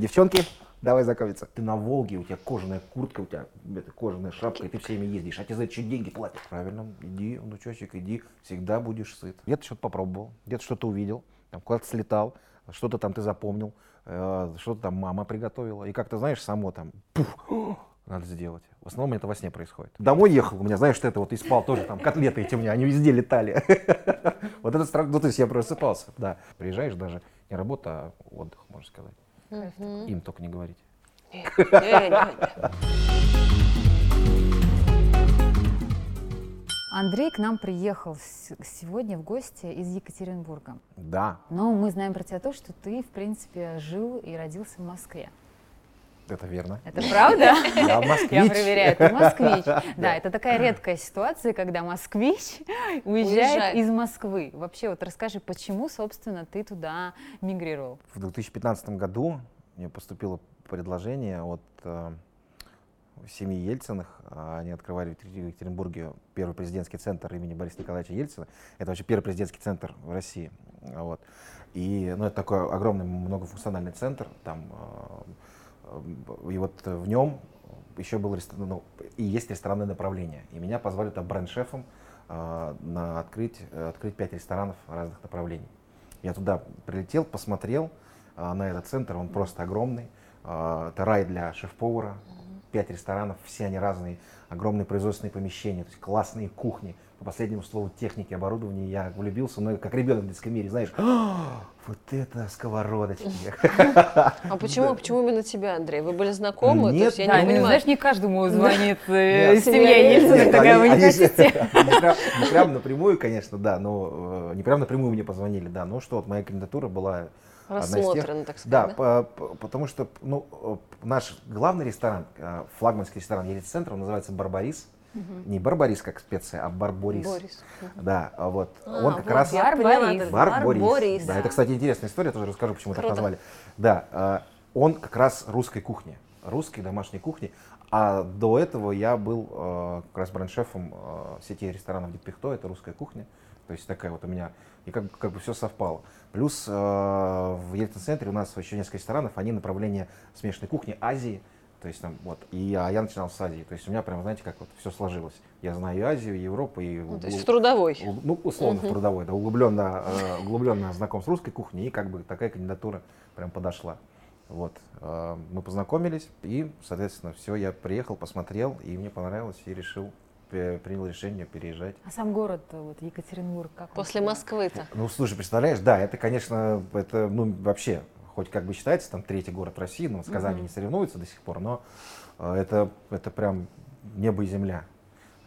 Девчонки, давай знакомиться. Ты на Волге, у тебя кожаная куртка, у тебя это, кожаная шапка, и ты все время ездишь, а тебе за это еще деньги платят. Правильно, иди, внучочек, иди, всегда будешь сыт. Где-то что-то попробовал, где-то что-то увидел, там, куда-то слетал, что-то там ты запомнил, э, что-то там мама приготовила, и как-то, знаешь, само там, пух, надо сделать. В основном это во сне происходит. Домой ехал, у меня, знаешь, что это вот и спал тоже, там котлеты эти у меня, они везде летали. Вот это страшно, ну то есть я просыпался, да. Приезжаешь даже, не работа, а отдых, можно сказать. Им только не говорить. Андрей к нам приехал сегодня в гости из Екатеринбурга. Да. Но мы знаем про тебя то, что ты, в принципе, жил и родился в Москве. Это верно. Это правда? Я москвич. Я проверяю, ты москвич. Да, это такая редкая ситуация, когда москвич уезжает из Москвы. Вообще, вот расскажи, почему, собственно, ты туда мигрировал? В 2015 году мне поступило предложение от э, семьи Ельциных. Они открывали в Екатеринбурге первый президентский центр имени Бориса Николаевича Ельцина. Это вообще первый президентский центр в России. Вот. И ну, это такой огромный многофункциональный центр. Там э, и вот в нем еще был ресторан, ну, и есть ресторанное направление. И меня позвали там бренд-шефом э, на открыть, открыть пять ресторанов разных направлений. Я туда прилетел, посмотрел э, на этот центр, он просто огромный. Э, это рай для шеф-повара. Пять ресторанов, все они разные, огромные производственные помещения, то есть классные кухни, по последнему слову техники, оборудования, я влюбился, но как ребенок в детском мире, знаешь, «А, вот это сковородочки. А почему, почему именно тебя, Андрей? Вы были знакомы? Нет, я да, не понимаю. знаешь, не каждому звонит э, семья Ельцина, такая вы не. Не прям напрямую, конечно, да, но э, не прям напрямую мне позвонили, да, но что вот моя кандидатура была Рассмотрено, так сказать. Да, потому что ну, э, наш главный ресторан, флагманский ресторан Елец-центр, он называется «Барбарис». Угу. Не барбарис как специя, а барборис. Борис. Да, вот. А, он как вот раз... Барбарис. Барборис. барборис. Да, это, кстати, интересная история, тоже расскажу, почему Круто. так назвали. Да, а, он как раз русской кухни, русской домашней кухни. А до этого я был э, как раз бренд-шефом э, сети ресторанов Диппихто, это русская кухня. То есть такая вот у меня, и как, как бы все совпало. Плюс э, в Ельцин-центре у нас еще несколько ресторанов, они направления смешанной кухни Азии, то есть там вот. И а я начинал с Азии. То есть у меня прям, знаете, как вот все сложилось. Я знаю и Азию, и Европу, и ну, то есть в трудовой. Ну, условно, uh-huh. в трудовой, да, углубленно, э, углубленно знаком с русской кухней, и как бы такая кандидатура прям подошла. Вот. Э, мы познакомились, и, соответственно, все, я приехал, посмотрел, и мне понравилось, и решил принял решение переезжать. А сам город, вот Екатеринбург, как После Москвы-то? Ну, слушай, представляешь, да, это, конечно, это, ну, вообще хоть как бы считается там третий город России, но с Казани mm-hmm. не соревнуются до сих пор, но э, это, это прям небо и земля.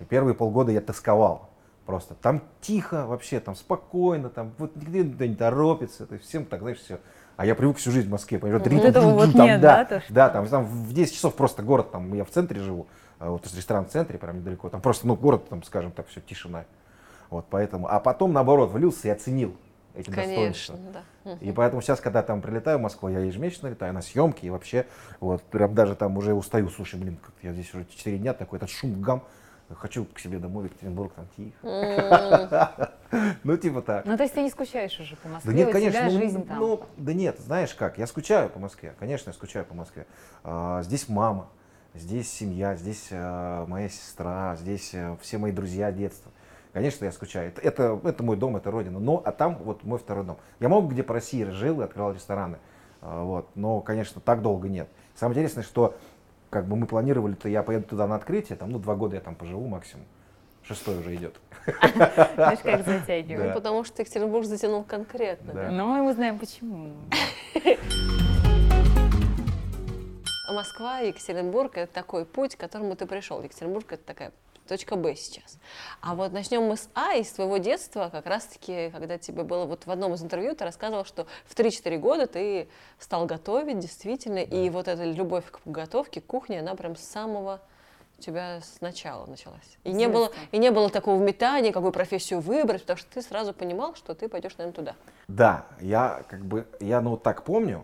И первые полгода я тосковал просто. Там тихо вообще, там спокойно, там вот никто не торопится, то есть всем так, знаешь, все. А я привык всю жизнь в Москве, понимаешь, вот этого вот там, нет, да, да, да, там, там в 10 часов просто город, там, я в центре живу, а вот ресторан в центре, прям недалеко, там просто, ну, город, там, скажем так, все тишина. Вот поэтому, а потом, наоборот, влился и оценил эти Конечно, достоинства. Да. И поэтому сейчас, когда там прилетаю в Москву, я ежемесячно летаю на съемки и вообще, вот, прям даже там уже устаю, слушай, блин, как я здесь уже 4 дня, такой этот шум, гам, хочу к себе домой, в Екатеринбург, там тихо. Ну, типа так. Ну, то есть ты не скучаешь уже по Москве, да нет, конечно, ну, жизнь там? Ну, да нет, знаешь как, я скучаю по Москве, конечно, я скучаю по Москве. А, здесь мама, здесь семья, здесь а, моя сестра, здесь а, все мои друзья детства. Конечно, я скучаю. Это, это, это мой дом, это родина. Но, а там вот мой второй дом. Я много где по России жил и открывал рестораны. А, вот. Но, конечно, так долго нет. Самое интересное, что как бы мы планировали, то я поеду туда на открытие, там, ну, два года я там поживу максимум. Шестой уже идет. Знаешь, как затягивает. Ну, потому что Екатеринбург затянул конкретно. Да. Но мы знаем почему. Москва, Екатеринбург – это такой путь, к которому ты пришел. Екатеринбург – это такая точка Б сейчас. А вот начнем мы с А, из твоего детства, как раз-таки, когда тебе было, вот в одном из интервью ты рассказывал, что в 3-4 года ты стал готовить, действительно, да. и вот эта любовь к готовке, к кухне, она прям с самого у тебя сначала началась. И не, было, и не было такого метания, какую профессию выбрать, потому что ты сразу понимал, что ты пойдешь, наверное, туда. Да, я как бы, я ну так помню,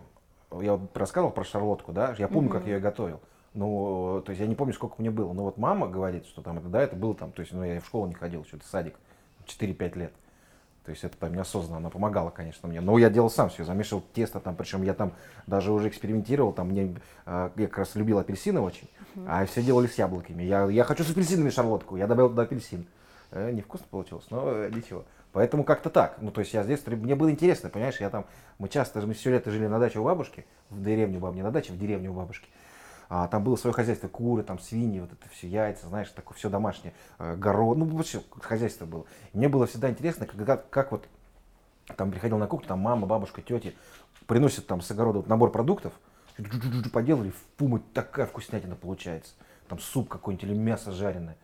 я вот рассказывал про шарлотку, да, я помню, mm-hmm. как я ее готовил. Ну, то есть я не помню, сколько мне было. Но вот мама говорит, что там это, да, это было там, то есть, ну, я в школу не ходил, что-то садик, 4-5 лет. То есть это там неосознанно, она помогала, конечно, мне. Но я делал сам все, замешивал тесто там, причем я там даже уже экспериментировал, там мне, э, я как раз любил апельсины очень, uh-huh. а все делали с яблоками. Я, я хочу с апельсинами шарлотку, я добавил туда апельсин. Э, невкусно получилось, но э, ничего. Поэтому как-то так. Ну, то есть я детства, мне было интересно, понимаешь, я там, мы часто, мы все лето жили на даче у бабушки, в деревне, не на даче, в деревне у бабушки. А, там было свое хозяйство, куры, там свиньи, вот это все, яйца, знаешь, такое все домашнее, э, город, ну вообще хозяйство было. Мне было всегда интересно, когда, как вот там приходил на кухню, там мама, бабушка, тети приносят там с огорода вот набор продуктов, поделали, пумы такая вкуснятина получается. Там суп какой-нибудь или мясо жареное.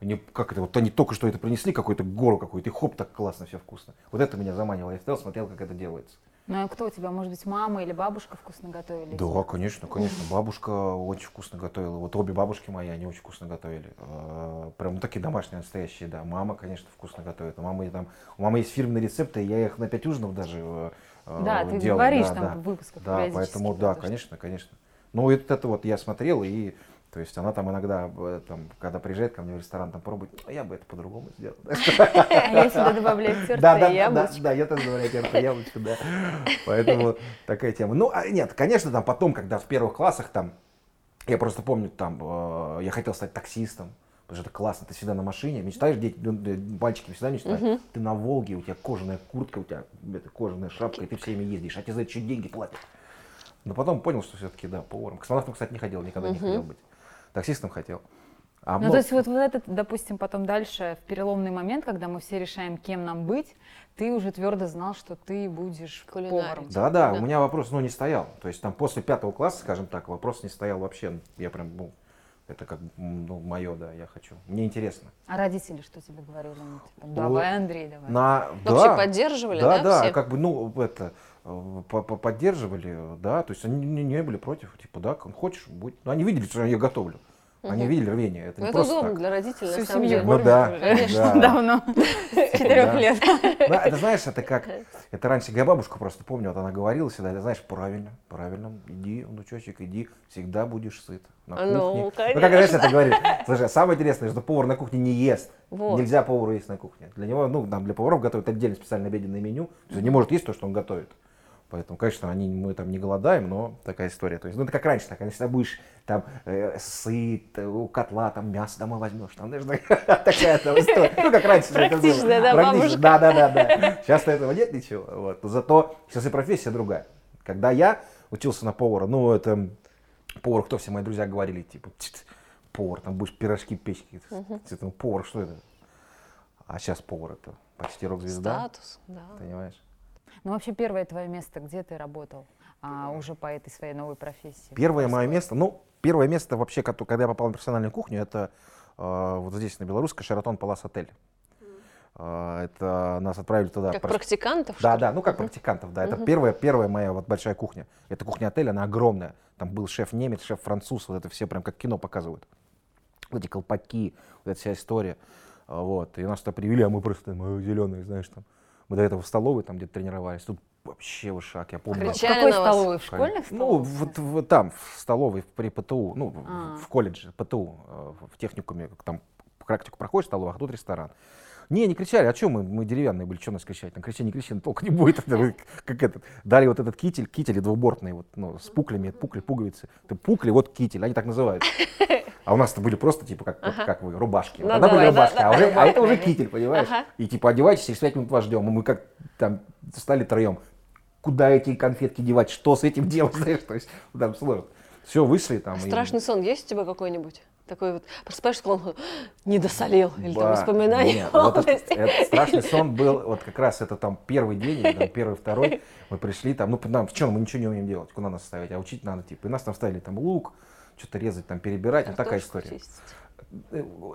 Они, как это, вот они только что это принесли, какую-то гору какую-то, и хоп, так классно, все вкусно. Вот это меня заманивало. Я стоял, смотрел, как это делается. Ну а кто у тебя, может быть, мама или бабушка вкусно готовили? Да, конечно, конечно. Бабушка очень вкусно готовила. Вот обе бабушки мои, они очень вкусно готовили. А, прям ну, такие домашние, настоящие, да. Мама, конечно, вкусно готовит. У мамы, там, у мамы есть фирменные рецепты, я их на пять ужинов даже э, Да, ты делал. говоришь да, там да. в выпусках Да, поэтому, да, конечно, конечно. Ну, это, это вот я смотрел и то есть она там иногда, там, когда приезжает ко мне в ресторан, там пробует, ну, я бы это по-другому сделал. Я сюда добавляю тертое яблочко. Да, я тоже добавляю тертое яблочко, да. Поэтому такая тема. Ну, а, нет, конечно, там потом, когда в первых классах, там, я просто помню, там, э, я хотел стать таксистом, потому что это классно, ты всегда на машине, мечтаешь, дети, ну, мальчики всегда мечтают, ты на Волге, у тебя кожаная куртка, у тебя это, кожаная шапка, и ты все время ездишь, а тебе за это еще деньги платят. Но потом понял, что все-таки, да, поваром. Космонавтом, кстати, не ходил, никогда не хотел быть таксистом хотел. А ну, мог... то есть вот, вот этот, допустим, потом дальше, в переломный момент, когда мы все решаем, кем нам быть, ты уже твердо знал, что ты будешь поваром. Да, да, да, у меня вопрос, ну, не стоял. То есть там после пятого класса, скажем так, вопрос не стоял вообще. Я прям, ну, это как, ну, мое, да, я хочу. Мне интересно. А родители что тебе говорили? Ну, типа, давай, Андрей, давай. На, Вообще да, поддерживали, да? Да, да, все? как бы, ну, это, поддерживали, да, то есть они не, не были против, типа, да, хочешь, будь. Ну, они видели, что я готовлю. Они видели рвение. Это, не это просто удобно так. для родителей, Всю семью Ну да, конечно, да. давно, с четырех лет. Да, это знаешь, это как, это раньше я бабушку просто помню, вот она говорила всегда, это знаешь, правильно, правильно, иди, внучочек, иди, всегда будешь сыт на кухне. Ну, конечно. Ну, как знаешь, это говорит. Слушай, самое интересное, что повар на кухне не ест. Вот. Нельзя повару есть на кухне. Для него, ну, нам для поваров готовят отдельно специальное обеденное меню. То есть он не может есть то, что он готовит. Поэтому, конечно, они, мы там не голодаем, но такая история. То есть, ну, это как раньше, так, ты будешь там э, сыт, у котла там мясо домой возьмешь, там, знаешь, такая там история. Ну, как раньше это было. да, бабушка. Да, да, да, да. Сейчас этого нет ничего. Вот. Зато сейчас и профессия другая. Когда я учился на повара, ну, это повар, кто все мои друзья говорили, типа, повар, там будешь пирожки печь, угу. повар, что это? А сейчас повар это почти рок-звезда. Статус, да. Понимаешь? Ну, вообще, первое твое место, где ты работал а, уже по этой своей новой профессии? Первое мое место, ну, первое место вообще, когда я попал на профессиональную кухню, это э, вот здесь, на Белорусской, Шератон Палас Отель. Э, это нас отправили туда. Как практикантов? Да, да, ну как uh практикантов, да. Это uh первая, первая моя вот большая кухня. Это кухня отеля, она огромная. Там был шеф немец, шеф француз, вот это все прям как кино показывают. Вот эти колпаки, вот эта вся история. Вот. И нас туда привели, а мы просто мы зеленые, знаешь, там. Мы до этого в столовой там где-то тренировались. Тут вообще вышаг, я помню. Кричали в какой столовой? В школьных Ну, вот, вот там, в столовой при ПТУ, ну, а. в колледже ПТУ, э, в техникуме, там практику проходишь в столовых, а тут ресторан. Не, не кричали, а что мы, мы деревянные были, что нас кричать? Там кричи, не кричи, ну, толку не будет. как этот, дали вот этот китель, китель двубортный, вот, ну, с пуклями, пукли, пуговицы. Ты пукли, вот китель, они так называют. А у нас-то были просто, типа, как, ага. как вы, рубашки. Ну, Тогда давай, были рубашки, да, а, уже, а это уже китель, понимаешь? Ага. И типа одевайтесь, через 5 минут вас ждем. И мы как там стали троем. Куда эти конфетки девать, что с этим делать, знаешь, то есть там сложно. Все, вышли там. Страшный и... сон есть у тебя какой-нибудь? Такой вот, просыпаешься, он не досолил, или там воспоминания нет, вот этот, этот страшный сон был, вот как раз это там первый день, или, там, первый, второй, мы пришли там, ну, нам, что, мы ничего не умеем делать, куда нас ставить, а учить надо, типа, и нас там ставили там лук, что-то резать, там, перебирать, вот такая история. Чистить.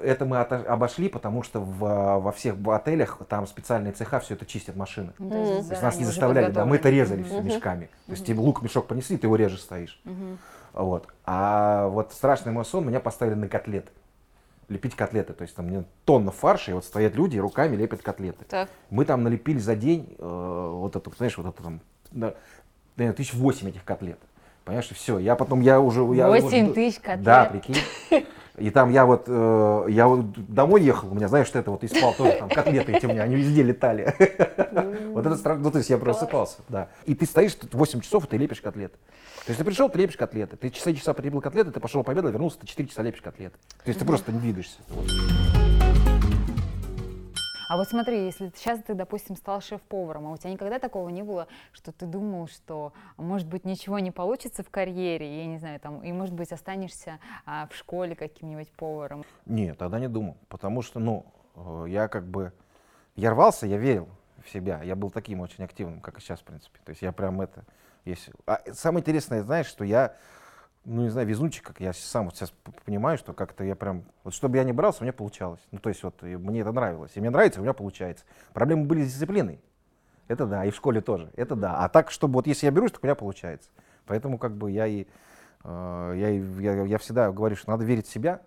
Это мы обошли, потому что в, во всех отелях там специальные цеха все это чистят машины. Mm-hmm. То есть нас не заставляли, да, мы это резали mm-hmm. все мешками. То есть тебе лук-мешок понесли, ты его режешь стоишь. Mm-hmm. Вот. А вот страшный мой сон, меня поставили на котлеты. Лепить котлеты. То есть там мне тонна фарша, и вот стоят люди и руками лепят котлеты. Так. Мы там налепили за день э, вот это, знаешь, вот это там, наверное, тысяч восемь этих котлет. Понимаешь, все. Я потом, я уже... 8 тысяч котлет. Да, прикинь. И там я вот, э, я вот домой ехал, у меня, знаешь, что это вот и спал тоже, там котлеты эти у меня, они везде летали. Вот это страшно, ну то есть я просыпался, да. И ты стоишь 8 часов, и ты лепишь котлеты. То есть ты пришел, ты лепишь котлеты. Ты часа часа потребил котлеты, ты пошел пообедал, вернулся, ты 4 часа лепишь котлеты. То есть ты просто не двигаешься. А вот смотри, если сейчас ты, допустим, стал шеф-поваром, а у тебя никогда такого не было, что ты думал, что, может быть, ничего не получится в карьере, я не знаю, там, и, может быть, останешься а, в школе каким-нибудь поваром? Нет, тогда не думал, потому что, ну, э, я как бы, я рвался, я верил в себя, я был таким очень активным, как и сейчас, в принципе. То есть я прям это, есть. А самое интересное, знаешь, что я ну, не знаю, везунчик, как я сам вот сейчас понимаю, что как-то я прям, вот чтобы я не брался, у меня получалось. Ну, то есть вот мне это нравилось. И мне нравится, у меня получается. Проблемы были с дисциплиной. Это да, и в школе тоже. Это да. А так, чтобы вот если я берусь, то у меня получается. Поэтому как бы я и, э, я, я, я всегда говорю, что надо верить в себя,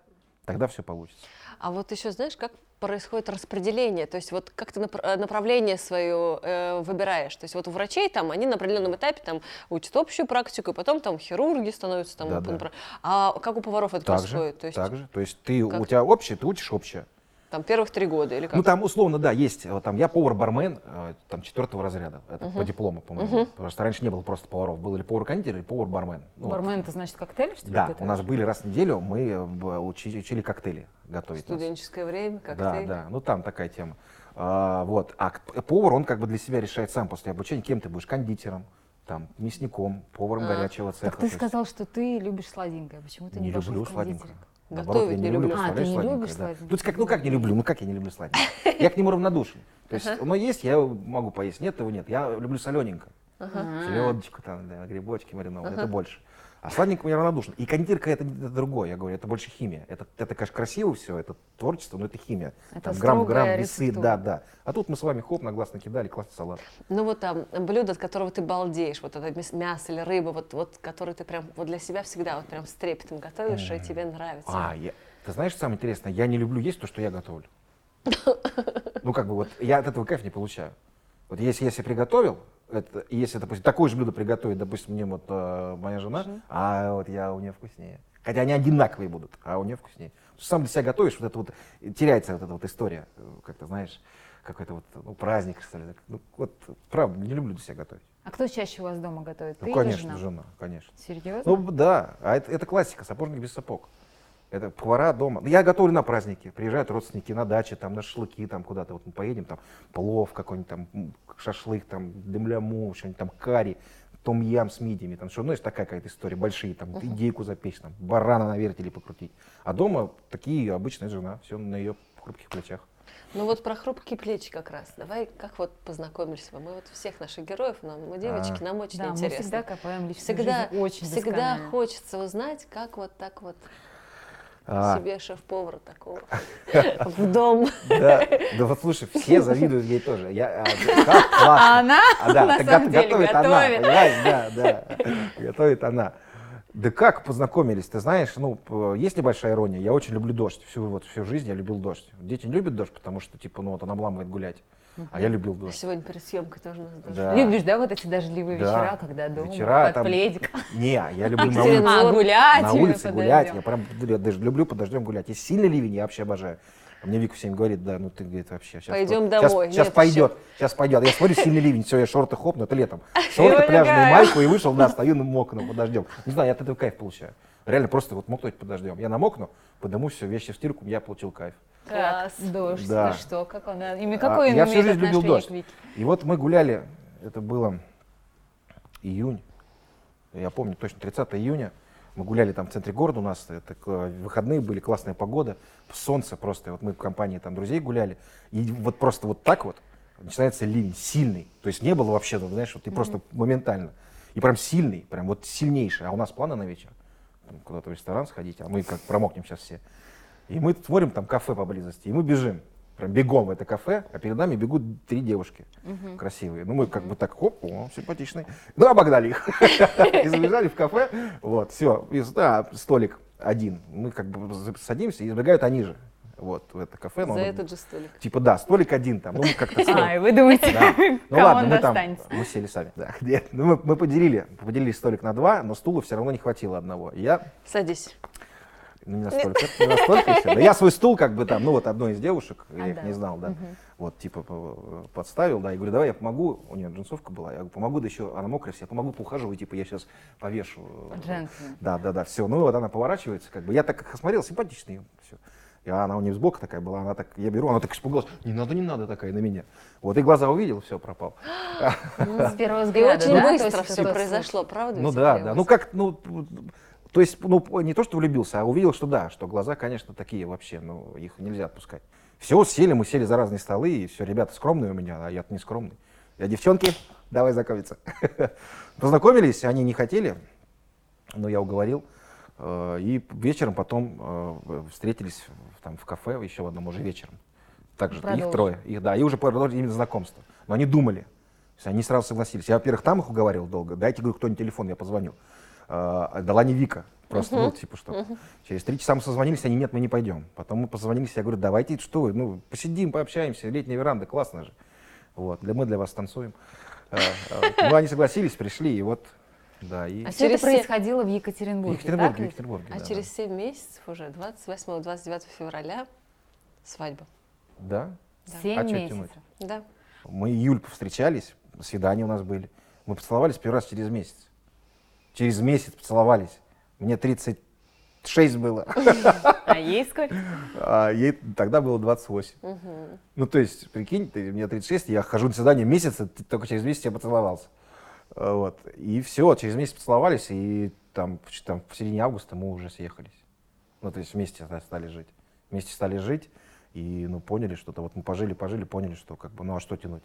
тогда все получится. А вот еще знаешь, как происходит распределение, то есть вот как ты направление свое э, выбираешь, то есть вот у врачей там они на определенном этапе там учат общую практику, и потом там хирурги становятся там, да, да. а как у поваров это так происходит? Же, то есть, так же, то есть ты как? у тебя общее, ты учишь общее. Там первых три года или как? Ну там условно, да, есть. Вот, там я повар-бармен, э, там четвертого разряда. Это uh-huh. по диплому, по-моему. Uh-huh. Потому что раньше не было просто поваров. Был или повар-кондитер, или повар-бармен. Ну, Бармен вот. это значит коктейль, что ли? Да, у нас были раз в неделю, мы э, учили, учили коктейли готовить. Студенческое нас. время, коктейли. Да, да, ну там такая тема. А, вот. А повар, он как бы для себя решает сам после обучения, кем ты будешь, кондитером, там, мясником, поваром а. горячего цеха. Так ты сказал, что ты любишь сладенькое, почему ты не, не люблю сладенькое. Готовить я не, не люблю. А, ты не любишь да. Тут как, ну как не люблю, ну как я не люблю сладенькое? Я к нему равнодушен. То есть оно есть, я могу поесть, нет, его нет. Я люблю солененько. Селедочку, там, да, грибочки маринованные, это больше. А сладенькому я равнодушен. И кондитерка это, это другое, я говорю, это больше химия. Это, это, конечно, красиво все, это творчество, но это химия. Это там, грамм, грамм, весы, да, да. А тут мы с вами хоп, на глаз накидали, классный салат. Ну вот там блюдо, от которого ты балдеешь, вот это мясо или рыба, вот, вот который ты прям вот для себя всегда вот прям с трепетом готовишь, mm. и тебе нравится. А, я, ты знаешь, самое интересное, я не люблю есть то, что я готовлю. Ну, как бы вот, я от этого кайф не получаю. Вот если, если приготовил, это, если, допустим, такое же блюдо приготовит, допустим, мне вот э, моя жена, Жена? а вот я у нее вкуснее. Хотя они одинаковые будут, а у нее вкуснее. Сам для себя готовишь, вот это вот теряется вот эта вот история, как-то знаешь, какой-то вот ну, праздник, что ли. Ну, вот, правда, не люблю для себя готовить. А кто чаще у вас дома готовит? Ну, Ты конечно, жена? жена, конечно. Серьезно? Ну, да, а это, это классика, сапожник без сапог. Это повара дома. Я готовлю на праздники. Приезжают родственники на даче, там, на шашлыки, там, куда-то вот мы поедем, там, плов какой-нибудь, там, шашлык, там, демляму, что-нибудь там, карри, том ям с мидиями, там, что, ну, есть такая какая-то история, большие, там, uh-huh. индейку запечь, там, барана на вертеле покрутить. А дома такие обычная жена, все на ее хрупких плечах. Ну вот про хрупкие плечи как раз. Давай, как вот познакомились мы? Мы вот всех наших героев, нам, мы девочки, а. нам очень да, интересно. Мы всегда копаем личную всегда, жизнь очень Всегда хочется узнать, как вот так вот. Себе шеф-повара такого в дом. Да, да вот слушай, все завидуют ей тоже. Я, а. А она а, да, на самом деле готовит, готовит. она, да, да, готовит она. Да как познакомились? Ты знаешь, ну, есть небольшая ирония. Я очень люблю дождь. Всю, вот, всю жизнь я любил дождь. Дети не любят дождь, потому что, типа, ну, вот он обламывает гулять. А я любил дождь. Сегодня перед съемкой тоже у нас дождь. Да. Любишь, да, вот эти дождливые да. вечера, когда дома вечера, под там... пледик? Не, я люблю на улице. А, гулять? На улице гулять. Я прям даже люблю под дождем гулять. Если сильный ливень, я вообще обожаю. А мне Вика всем говорит, да, ну ты, говорит, вообще сейчас... Пойдем домой. Сейчас, сейчас пойдет, сейчас пойдет. Я смотрю, сильный ливень, все, я шорты хопну, это летом. Шорты, пляжную майку и вышел, да, стою, ну, мокну под дождем. Не знаю, я от этого кайф получаю. Реально просто вот мокнуть под дождем. Я намокну, подыму все, вещи в стирку, я получил кайф. Класс, дождь, да. ты что, как он, имя какое а, Я всю жизнь любил дождь. И вот мы гуляли, это было июнь, я помню точно, 30 июня, мы гуляли там в центре города у нас, это, выходные были, классная погода, солнце просто, вот мы в компании там друзей гуляли, и вот просто вот так вот начинается ливень, сильный, то есть не было вообще, знаешь, вот ты mm-hmm. просто моментально, и прям сильный, прям вот сильнейший, а у нас планы на вечер, куда-то в ресторан сходить, а мы как промокнем сейчас все. И мы смотрим там кафе поблизости, и мы бежим. Прям бегом в это кафе, а перед нами бегут три девушки uh-huh. красивые. Ну, мы как бы так, хоп, о, симпатичные. Ну, обогнали их. И забежали в кафе. Вот, все. Да, столик один. Мы как бы садимся, и забегают они же. Вот, в это кафе. За этот же столик. Типа, да, столик один там. Ну, мы как-то... А, вы думаете, да. Ну ладно, мы там, мы сели сами. Да. Ну, мы, мы поделили, поделили столик на два, но стула все равно не хватило одного. Я... Садись. Ну, не настолько, не настолько еще. Да я свой стул как бы там, ну вот одной из девушек, я их Отдал. не знал, да, вот типа по- подставил, да, и говорю, давай я помогу, у нее джинсовка была, я говорю, помогу, да еще она мокрая, я помогу поухаживаю, типа я сейчас повешу. Джентльмен. Да, да, да, все. Ну вот она поворачивается, как бы. Я так смотрел, симпатичный. Все. И она у нее сбоку такая была, она так, я беру, она так испугалась, не надо, не надо такая на меня. Вот и глаза увидел, все, пропал. С первого И взгляда, очень да? То быстро все произошло, правда? Ну да, да. Ну как, ну, то есть, ну, не то, что влюбился, а увидел, что да, что глаза, конечно, такие вообще, ну, их нельзя отпускать. Все, сели, мы сели за разные столы, и все, ребята скромные у меня, а я-то не скромный. Я, девчонки, давай знакомиться. Познакомились, они не хотели, но я уговорил. Э, И вечером потом э, встретились там в кафе, еще в одном уже вечером. Также их трое, их, да, и уже продолжили именно знакомство. Но они думали, то есть они сразу согласились. Я, во-первых, там их уговаривал долго, дайте, говорю, кто-нибудь телефон, я позвоню. Э, Дала не Вика, просто, ну, типа, что. Через три часа мы созвонились, они, нет, мы не пойдем. Потом мы позвонились, я говорю, давайте, что вы, ну, посидим, пообщаемся, летняя веранда, классно же. Вот, для, мы для вас танцуем. Э, э, Ну, они согласились, пришли, и вот, да, и... А все это Через происходило в В Екатеринбурге, Екатеринбурге, так в ведь? Екатеринбурге, А да, через 7 месяцев уже, 28-29 февраля, свадьба. Да. Семь А чё месяцев. Да. Мы июль повстречались, свидания у нас были. Мы поцеловались первый раз через месяц. Через месяц поцеловались. Мне 36 было, А ей сколько? а ей тогда было 28. Мгм. Ну, то есть, прикинь, ты, мне 36, я хожу на свидание месяц, ты только через месяц я поцеловался. А, Вот. И все, через месяц поцеловались, и там, в- там в середине августа мы уже съехались. Ну, то есть вместе ста- стали жить. Вместе стали жить, и, ну, поняли что-то. Вот мы пожили, пожили, поняли, что, как бы, ну, а что тянуть?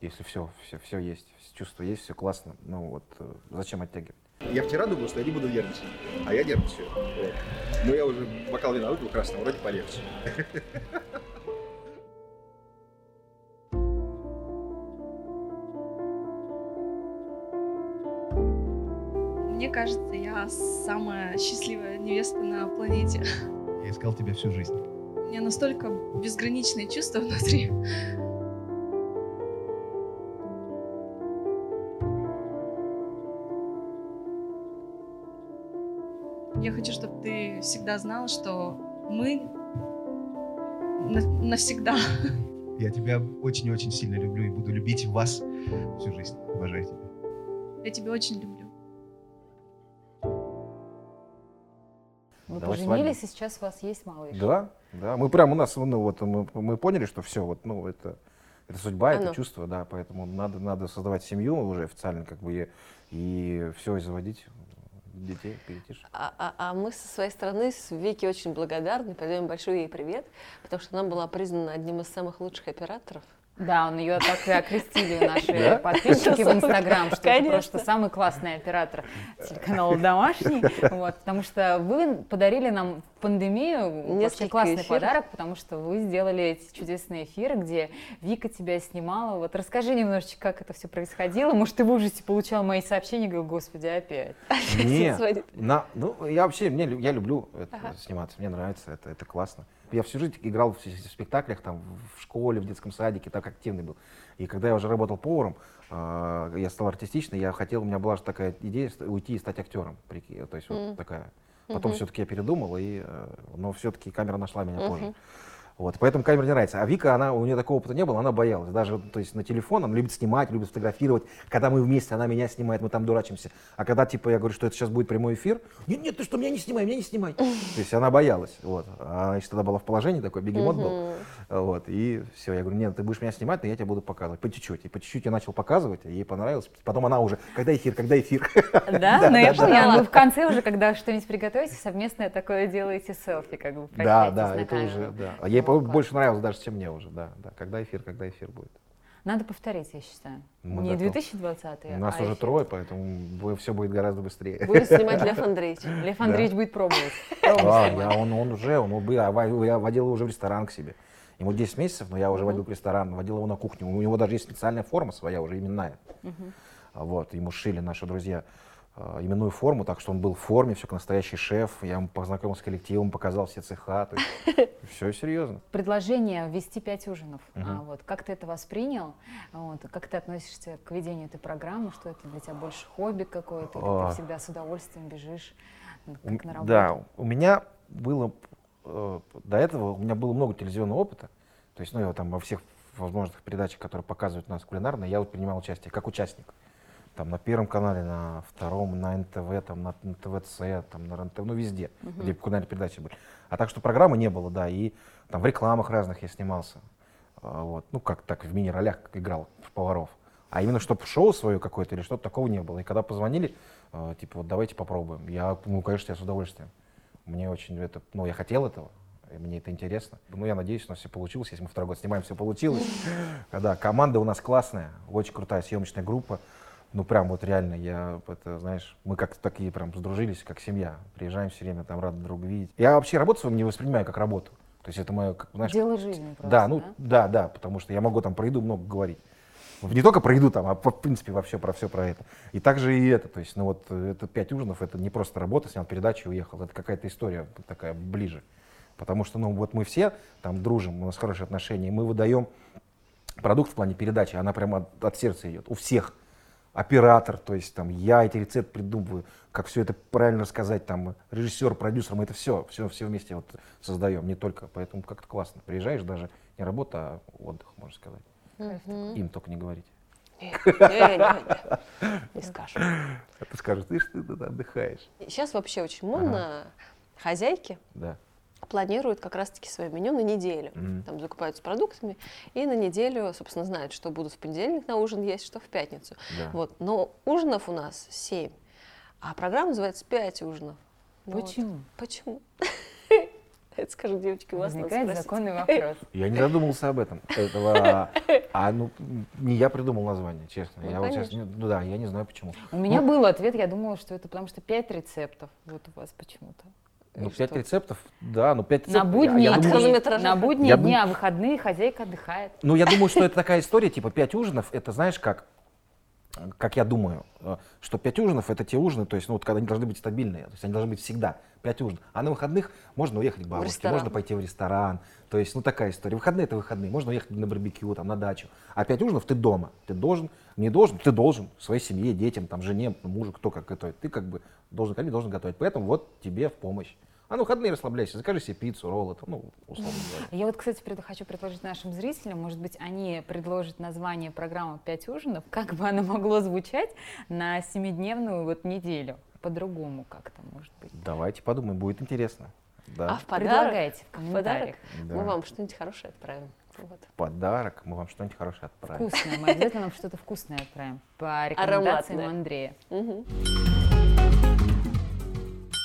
Если все, все, все есть, чувство есть, все классно, ну, вот, э, зачем оттягивать? Я вчера думал, что я не буду нервничать, а я нервничаю. Вот. Но я уже бокал вина выпил красного, вроде полегче. Мне кажется, я самая счастливая невеста на планете. Я искал тебя всю жизнь. У меня настолько безграничные чувства внутри. Я хочу, чтобы ты всегда знал, что мы на- навсегда. Я тебя очень и очень сильно люблю и буду любить вас всю жизнь. Обожаю тебя. Я тебя очень люблю. Вы Давай поженились, и сейчас у вас есть малыш. Да, да. Мы прям у нас, ну вот мы, мы поняли, что все, вот, ну это, это судьба, Оно. это чувство, да, поэтому надо, надо создавать семью уже официально, как бы, и, и все, и заводить детей, детишек. А, а- а мы со своей стороны с Вики очень благодарны, передаем большой ей привет, потому что она была признана одним из самых лучших операторов. Да, он ее так и окрестили наши Да? подписчики в Инстаграм, что это просто самый классный оператор телеканала «Домашний». Вот, потому что вы подарили нам в пандемию вообще Несколько классный подарок, потому что вы сделали эти чудесные эфиры, где Вика тебя снимала. Вот расскажи немножечко, как это все происходило. Может, ты в ужасе получал мои сообщения и говорил, господи, опять. Нет, на, ну, я вообще, мне, я люблю это, сниматься, мне нравится, это, это классно. Я всю жизнь играл в, в спектаклях, там, в школе, в детском садике, так активный был. И когда я уже работал поваром, а, я стал артистичный, я хотел, у меня была же такая идея уйти и стать актером, прикинь, то есть вот Мгм. такая. Потом Мгм. все-таки я передумал, и, э, но все-таки камера нашла меня позже. Вот, поэтому камера не нравится. А Вика, она, у нее такого опыта не было, она боялась. Даже то есть, на телефон она любит снимать, любит фотографировать. Когда мы вместе, она меня снимает, мы там дурачимся. А когда типа я говорю, что это сейчас будет прямой эфир, нет, нет, ты что, меня не снимай, меня не снимай. То есть она боялась. Вот. А она еще тогда была в положении, такой бегемот был. Вот. И все, я говорю, нет, ты будешь меня снимать, но я тебя буду показывать. По чуть-чуть. И по чуть-чуть я начал показывать, ей понравилось. Потом она уже, когда эфир, когда эфир. Да, но я да, поняла. да. Вы в конце уже, когда что-нибудь приготовите, совместное такое делаете селфи, как бы Да, да, это уже, да. А ей больше нравилось даже, чем мне уже, да. да. Когда эфир, когда эфир будет. Надо повторить, я считаю. Мы Не готовы. 2020 У нас а уже эфир. трое, поэтому все будет гораздо быстрее. Будет снимать Лев Андреевич. Лев Андреевич будет пробовать. Пробовать А, снимать. я, он, он уже, он, я, я водил его уже в ресторан к себе. Ему 10 месяцев, но я уже водил к ресторану, водил его на кухню. У него даже есть специальная форма своя, уже именная. А Вот, ему шили наши друзья э, именную форму, так что он был в форме, все как настоящий шеф. Я ему познакомился с коллективом, показал все цеха. То есть, все серьезно. Предложение ввести пять ужинов. Мгм. А, вот, как ты это воспринял? Вот, как ты относишься к ведению этой программы? Что это для тебя больше хобби какое-то? Или А. ты всегда с удовольствием бежишь, как на работу? Да, у меня было э, до этого у меня было много телевизионного опыта. То есть, ну, я там во всех возможных передачах, которые показывают нас кулинарно, я вот принимал участие как участник. Там на Первом канале, на Втором, на НТВ, там, на, на ТВЦ, там, на РНТ, ну, везде, Мгм. где кулинарные передачи были. А так что программы не было, да, и там в рекламах разных я снимался. А, Вот. Ну, как так, в мини-ролях играл в поваров. А именно, чтобы шоу свое какое-то или что-то такого не было. И когда позвонили, э, типа, вот давайте попробуем. Я, ну, конечно, я с удовольствием. Мне очень это, ну, я хотел этого, и мне это интересно. Ну, я надеюсь, у нас все получилось. Если мы второй год снимаем, все получилось. Да, команда у нас классная, очень крутая съемочная группа. Ну, прям вот реально, я, это, знаешь, мы как такие прям сдружились, как семья. Приезжаем все время, там рады друг видеть. Я вообще работу свою не воспринимаю как работу. То есть это мое, как, знаешь, Дело жизни просто, да, ну да, да, потому что я могу там про еду много говорить. Не только про еду там, а в принципе вообще про все про это. И также и это, то есть, ну вот э, это пять ужинов, это не просто работа, снял передачу и уехал, это какая-то история такая ближе. Потому что, ну вот мы все там дружим, у нас хорошие отношения, мы выдаем продукт в плане передачи, она прямо от, от сердца идет, у всех. Оператор, то есть там я эти рецепты придумываю, как все это правильно рассказать, там режиссер, продюсер, мы это все, все, все вместе вот создаем, не только, поэтому как-то классно. Приезжаешь даже не работа, а отдых, можно сказать. Мгм. Им только не говорить. Не, не, не, не скажем. А ты скажешь, ты что ты отдыхаешь? Сейчас вообще очень модно. Хозяйки Да. планируют как раз-таки свое меню на неделю. Там закупаются продуктами и на неделю, собственно, знают, что будут в понедельник на ужин есть, что в пятницу. Да. Вот. Но ужинов у нас семь, а программа называется «Пять ужинов». Вот. Почему? Это скажу, девочки, у вас Возникает законный вопрос. Я не задумался об этом. Этого, а ну не я придумал название, честно. Ну, я вот сейчас, конечно. не- ну да, я не знаю почему. У меня Ну, был ответ, я думала, что это потому что пять рецептов. Вот у вас почему-то. Ну, И пять что? рецептов, да, ну пять На рецептов. я- будние, я От думаю, на будние Я дни, дум- а выходные хозяйка отдыхает. Ну, я думаю, что это такая история, типа пять ужинов, это знаешь как, как я думаю, э, что пять ужинов это те ужины, то есть, ну, вот когда они должны быть стабильные, то есть они должны быть всегда пять ужинов. А на выходных можно уехать к бабушке, можно пойти в ресторан, то есть, ну, такая история. Выходные это выходные, можно уехать на барбекю, там, на дачу. А пять ужинов ты дома, ты должен, не должен, ты должен своей семье, детям, там, жене, мужу, кто как готовит, ты как бы должен кормить, должен готовить. Поэтому вот тебе в помощь. А на выходные расслабляйся, закажи себе пиццу, роллы, там, ну, условно говоря. Я вот, кстати, пред- хочу предложить нашим зрителям, может быть, они предложат название программы «Пять ужинов», как бы оно могло звучать на семидневную вот неделю. По-другому как-то, может быть. Давайте подумаем, будет интересно. Да. А в подарок, Предлагайте в в подарок комментариях. Да. мы вам что-нибудь хорошее отправим. Вот. подарок, мы вам что-нибудь хорошее отправим. Вкусное. Мы обязательно вам что-то вкусное отправим. По рекомендациям Ароматное. Андрея. Мгм.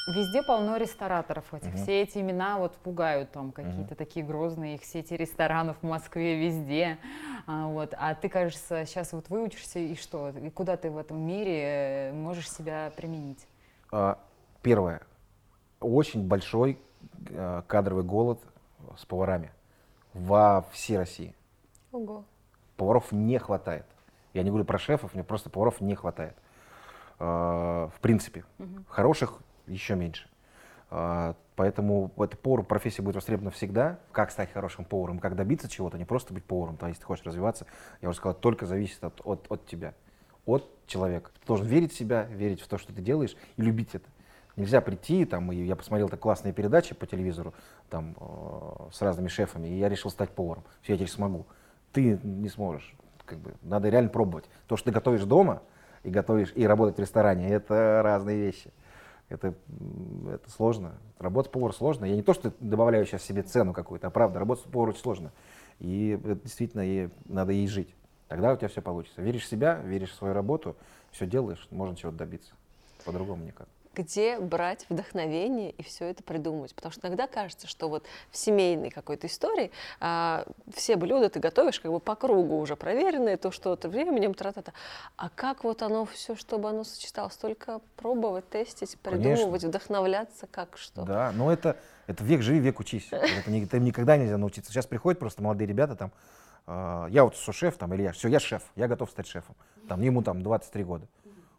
Везде полно рестораторов этих. Мгм. Все эти имена вот пугают там какие-то такие грозные, их сети ресторанов в Москве везде. А, вот. а ты, кажется, сейчас вот выучишься и что? И куда ты в этом мире э, можешь себя применить? А, Первое. Очень большой э, кадровый голод с поварами во всей России. Ого. Поваров не хватает. Я не говорю про шефов, мне просто поваров не хватает. Э, В принципе. Хороших еще меньше. А, Поэтому эта повар профессия будет востребована всегда. Как стать хорошим поваром, как добиться чего-то, не просто быть поваром, то есть ты хочешь развиваться, я уже сказал, только зависит от, от, от тебя, от человека. Ты должен верить в себя, верить в то, что ты делаешь, и любить это. Нельзя прийти, там, и я посмотрел так классные передачи по телевизору, там, э, с разными шефами, и я решил стать поваром. Все, я теперь смогу. Ты не сможешь. Как бы, надо реально пробовать. То, что ты готовишь дома, и готовишь, и работать в ресторане, это разные вещи. Это, это сложно. Работать повар сложно. Я не то, что добавляю сейчас себе цену какую-то, а правда, работать очень сложно. И действительно и надо ей жить. Тогда у тебя все получится. Веришь в себя, веришь в свою работу, все делаешь, можно чего-то добиться. По-другому никак. Где брать вдохновение и все это придумывать. Потому что иногда кажется, что вот в семейной какой-то истории а, все блюда ты готовишь как бы по кругу уже проверенные, то что-то временем, тра-та-та. А как вот оно все, чтобы оно сочеталось? Только пробовать, тестить, Конечно. придумывать, вдохновляться, как что. Да, но это, это век живи, век учись. Это не- этому никогда нельзя научиться. Сейчас приходят просто молодые ребята там, а, я вот шеф там, или я, все, я шеф, я готов стать шефом. Там, ему там 23 года.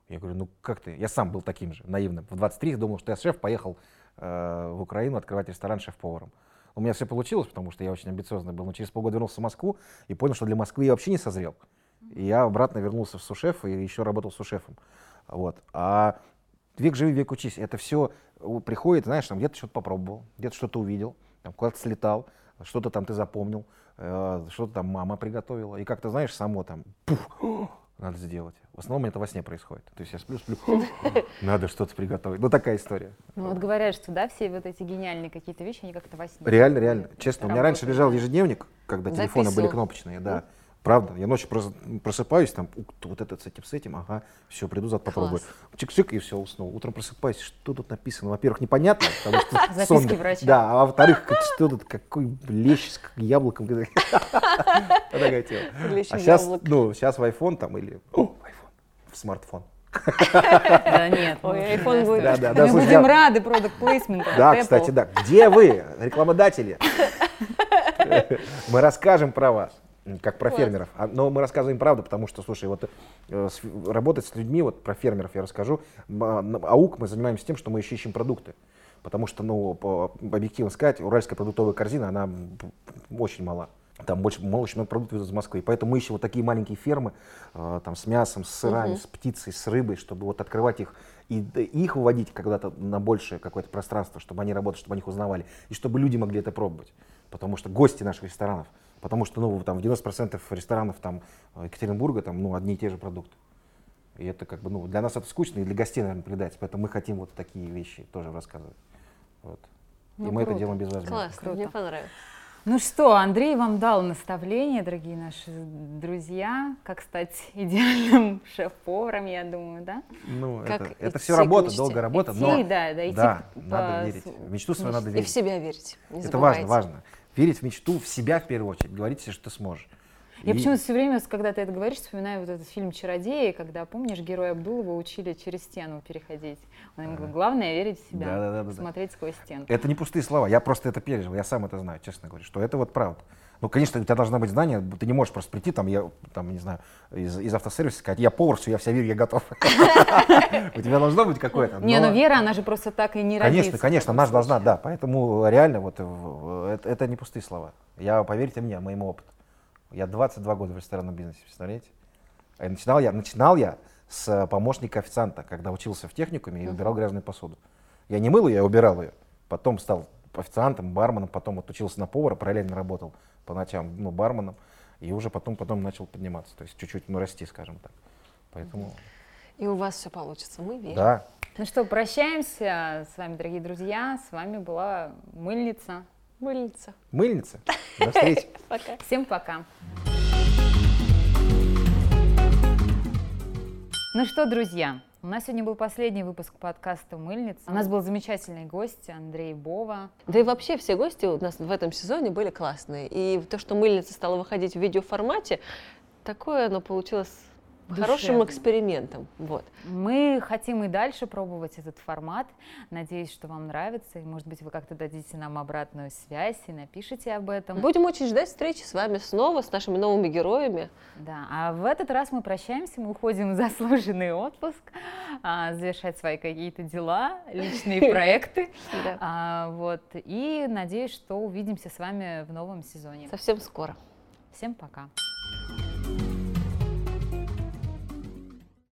Я говорю, ну как ты? Я сам был таким же, наивным. В 23 думал, что я шеф, поехал э, в Украину открывать ресторан шеф-поваром. У меня все получилось, потому что я очень амбициозный был. Но через полгода вернулся в Москву и понял, что для Москвы я вообще не созрел. И я обратно вернулся в сушеф и еще работал сушефом. Вот. А век живи, век учись. Это все приходит, знаешь, там где-то что-то попробовал, где-то что-то увидел, там куда-то слетал, что-то там ты запомнил, э, что-то там мама приготовила. И как-то, знаешь, само там, пух, надо сделать. В основном это во сне происходит. То есть я сплю, сплю, надо что-то приготовить. Ну, такая история. Ну, вот говорят, что, да, все вот эти гениальные какие-то вещи, они как-то во сне. Реально, реально. Честно, у меня раньше лежал ежедневник, когда телефоны были кнопочные, да. Правда, я ночью просыпаюсь, там, вот этот с этим, с этим, ага, все, приду, зад попробую. Чик-чик, и все, уснул. Утром просыпаюсь, что тут написано? Во-первых, непонятно, потому что сон. врача. Да, а во-вторых, что тут, какой лещ с яблоком. А сейчас, ну, сейчас в iPhone там или, в смартфон. Да нет. Ой, iPhone будет. Мы будем рады продукт плейсменту. Да, кстати, да. Где вы, рекламодатели? Мы расскажем про вас как про фермеров. А, но мы рассказываем правду, потому что, слушай, вот э, работать с людьми, вот про фермеров я расскажу. А, АУК мы занимаемся тем, что мы еще ищем продукты. Потому что, ну, по, объективно сказать, уральская продуктовая корзина, она очень мала. Там больше, много продуктов из Москвы. Поэтому мы ищем вот такие маленькие фермы, э, там, с мясом, с сырами, угу. с птицей, с рыбой, чтобы вот открывать их и их выводить когда-то на большее какое-то пространство, чтобы они работали, чтобы они их узнавали, и чтобы люди могли это пробовать. Потому что гости наших ресторанов, Потому что ну, там, в 90% ресторанов там, Екатеринбурга там, ну, одни и те же продукты. И это как бы, ну, для нас это скучно, и для гостей, наверное, придается. Поэтому мы хотим вот такие вещи тоже рассказывать. Вот. Ну, и мы круто. это делаем без возмездия. Классно, круто. мне понравилось. Ну что, Андрей вам дал наставление, дорогие наши друзья, как стать идеальным шеф-поваром, я думаю, да? Ну, как это, это все работа, долгая работа, идти, но да, да, идти да, по... надо верить. В мечту свою надо верить. И в себя верить. Не это важно, важно верить в мечту, в себя в первую очередь, говорить себе, что ты сможешь. Я и... почему-то все время, когда ты это говоришь, вспоминаю вот этот фильм «Чародеи», когда, помнишь, героя Абдулова учили через стену переходить. Он им говорит, главное верить в себя, да, да, да, смотреть да. сквозь стену. Это не пустые слова, я просто это пережил, я сам это знаю, честно говоря, что это вот правда. Ну, конечно, у тебя должна быть знание, ты не можешь просто прийти, там, я, там, не знаю, из, из автосервиса сказать, я повар, все, я вся верю, я готов. У тебя должно быть какое-то. Не, ну вера, она же просто так и не родится. Конечно, конечно, она же должна, да, поэтому реально вот это не пустые слова. Я, поверьте мне, моему опыту. Я 22 года в ресторанном бизнесе, представляете? А начинал я, начинал я с помощника официанта, когда учился в техникуме и убирал грязную посуду. Я не мыл ее, я убирал ее. Потом стал официантом, барменом, потом вот учился на повара, параллельно работал по ночам, ну, барменом, и уже потом, потом начал подниматься, то есть чуть-чуть, ну, расти, скажем так. Поэтому... И у вас все получится, мы верим. Да. Ну что, прощаемся с вами, дорогие друзья. С вами была Мыльница. Мыльница. Мыльница. До встречи. Пока. Всем пока. Ну что, друзья, у нас сегодня был последний выпуск подкаста «Мыльница». У нас был замечательный гость Андрей Бова. Да и вообще все гости у нас в этом сезоне были классные. И то, что «Мыльница» стала выходить в видеоформате, такое оно получилось Душевно. хорошим экспериментом. Вот. Мы хотим и дальше пробовать этот формат. Надеюсь, что вам нравится. И, может быть, вы как-то дадите нам обратную связь и напишите об этом. Будем очень ждать встречи с вами снова, с нашими новыми героями. Да, а в этот раз мы прощаемся, мы уходим в заслуженный отпуск, а, завершать свои какие-то дела, личные проекты. А, вот. И надеюсь, что увидимся с вами в новом сезоне. Совсем скоро. Всем пока.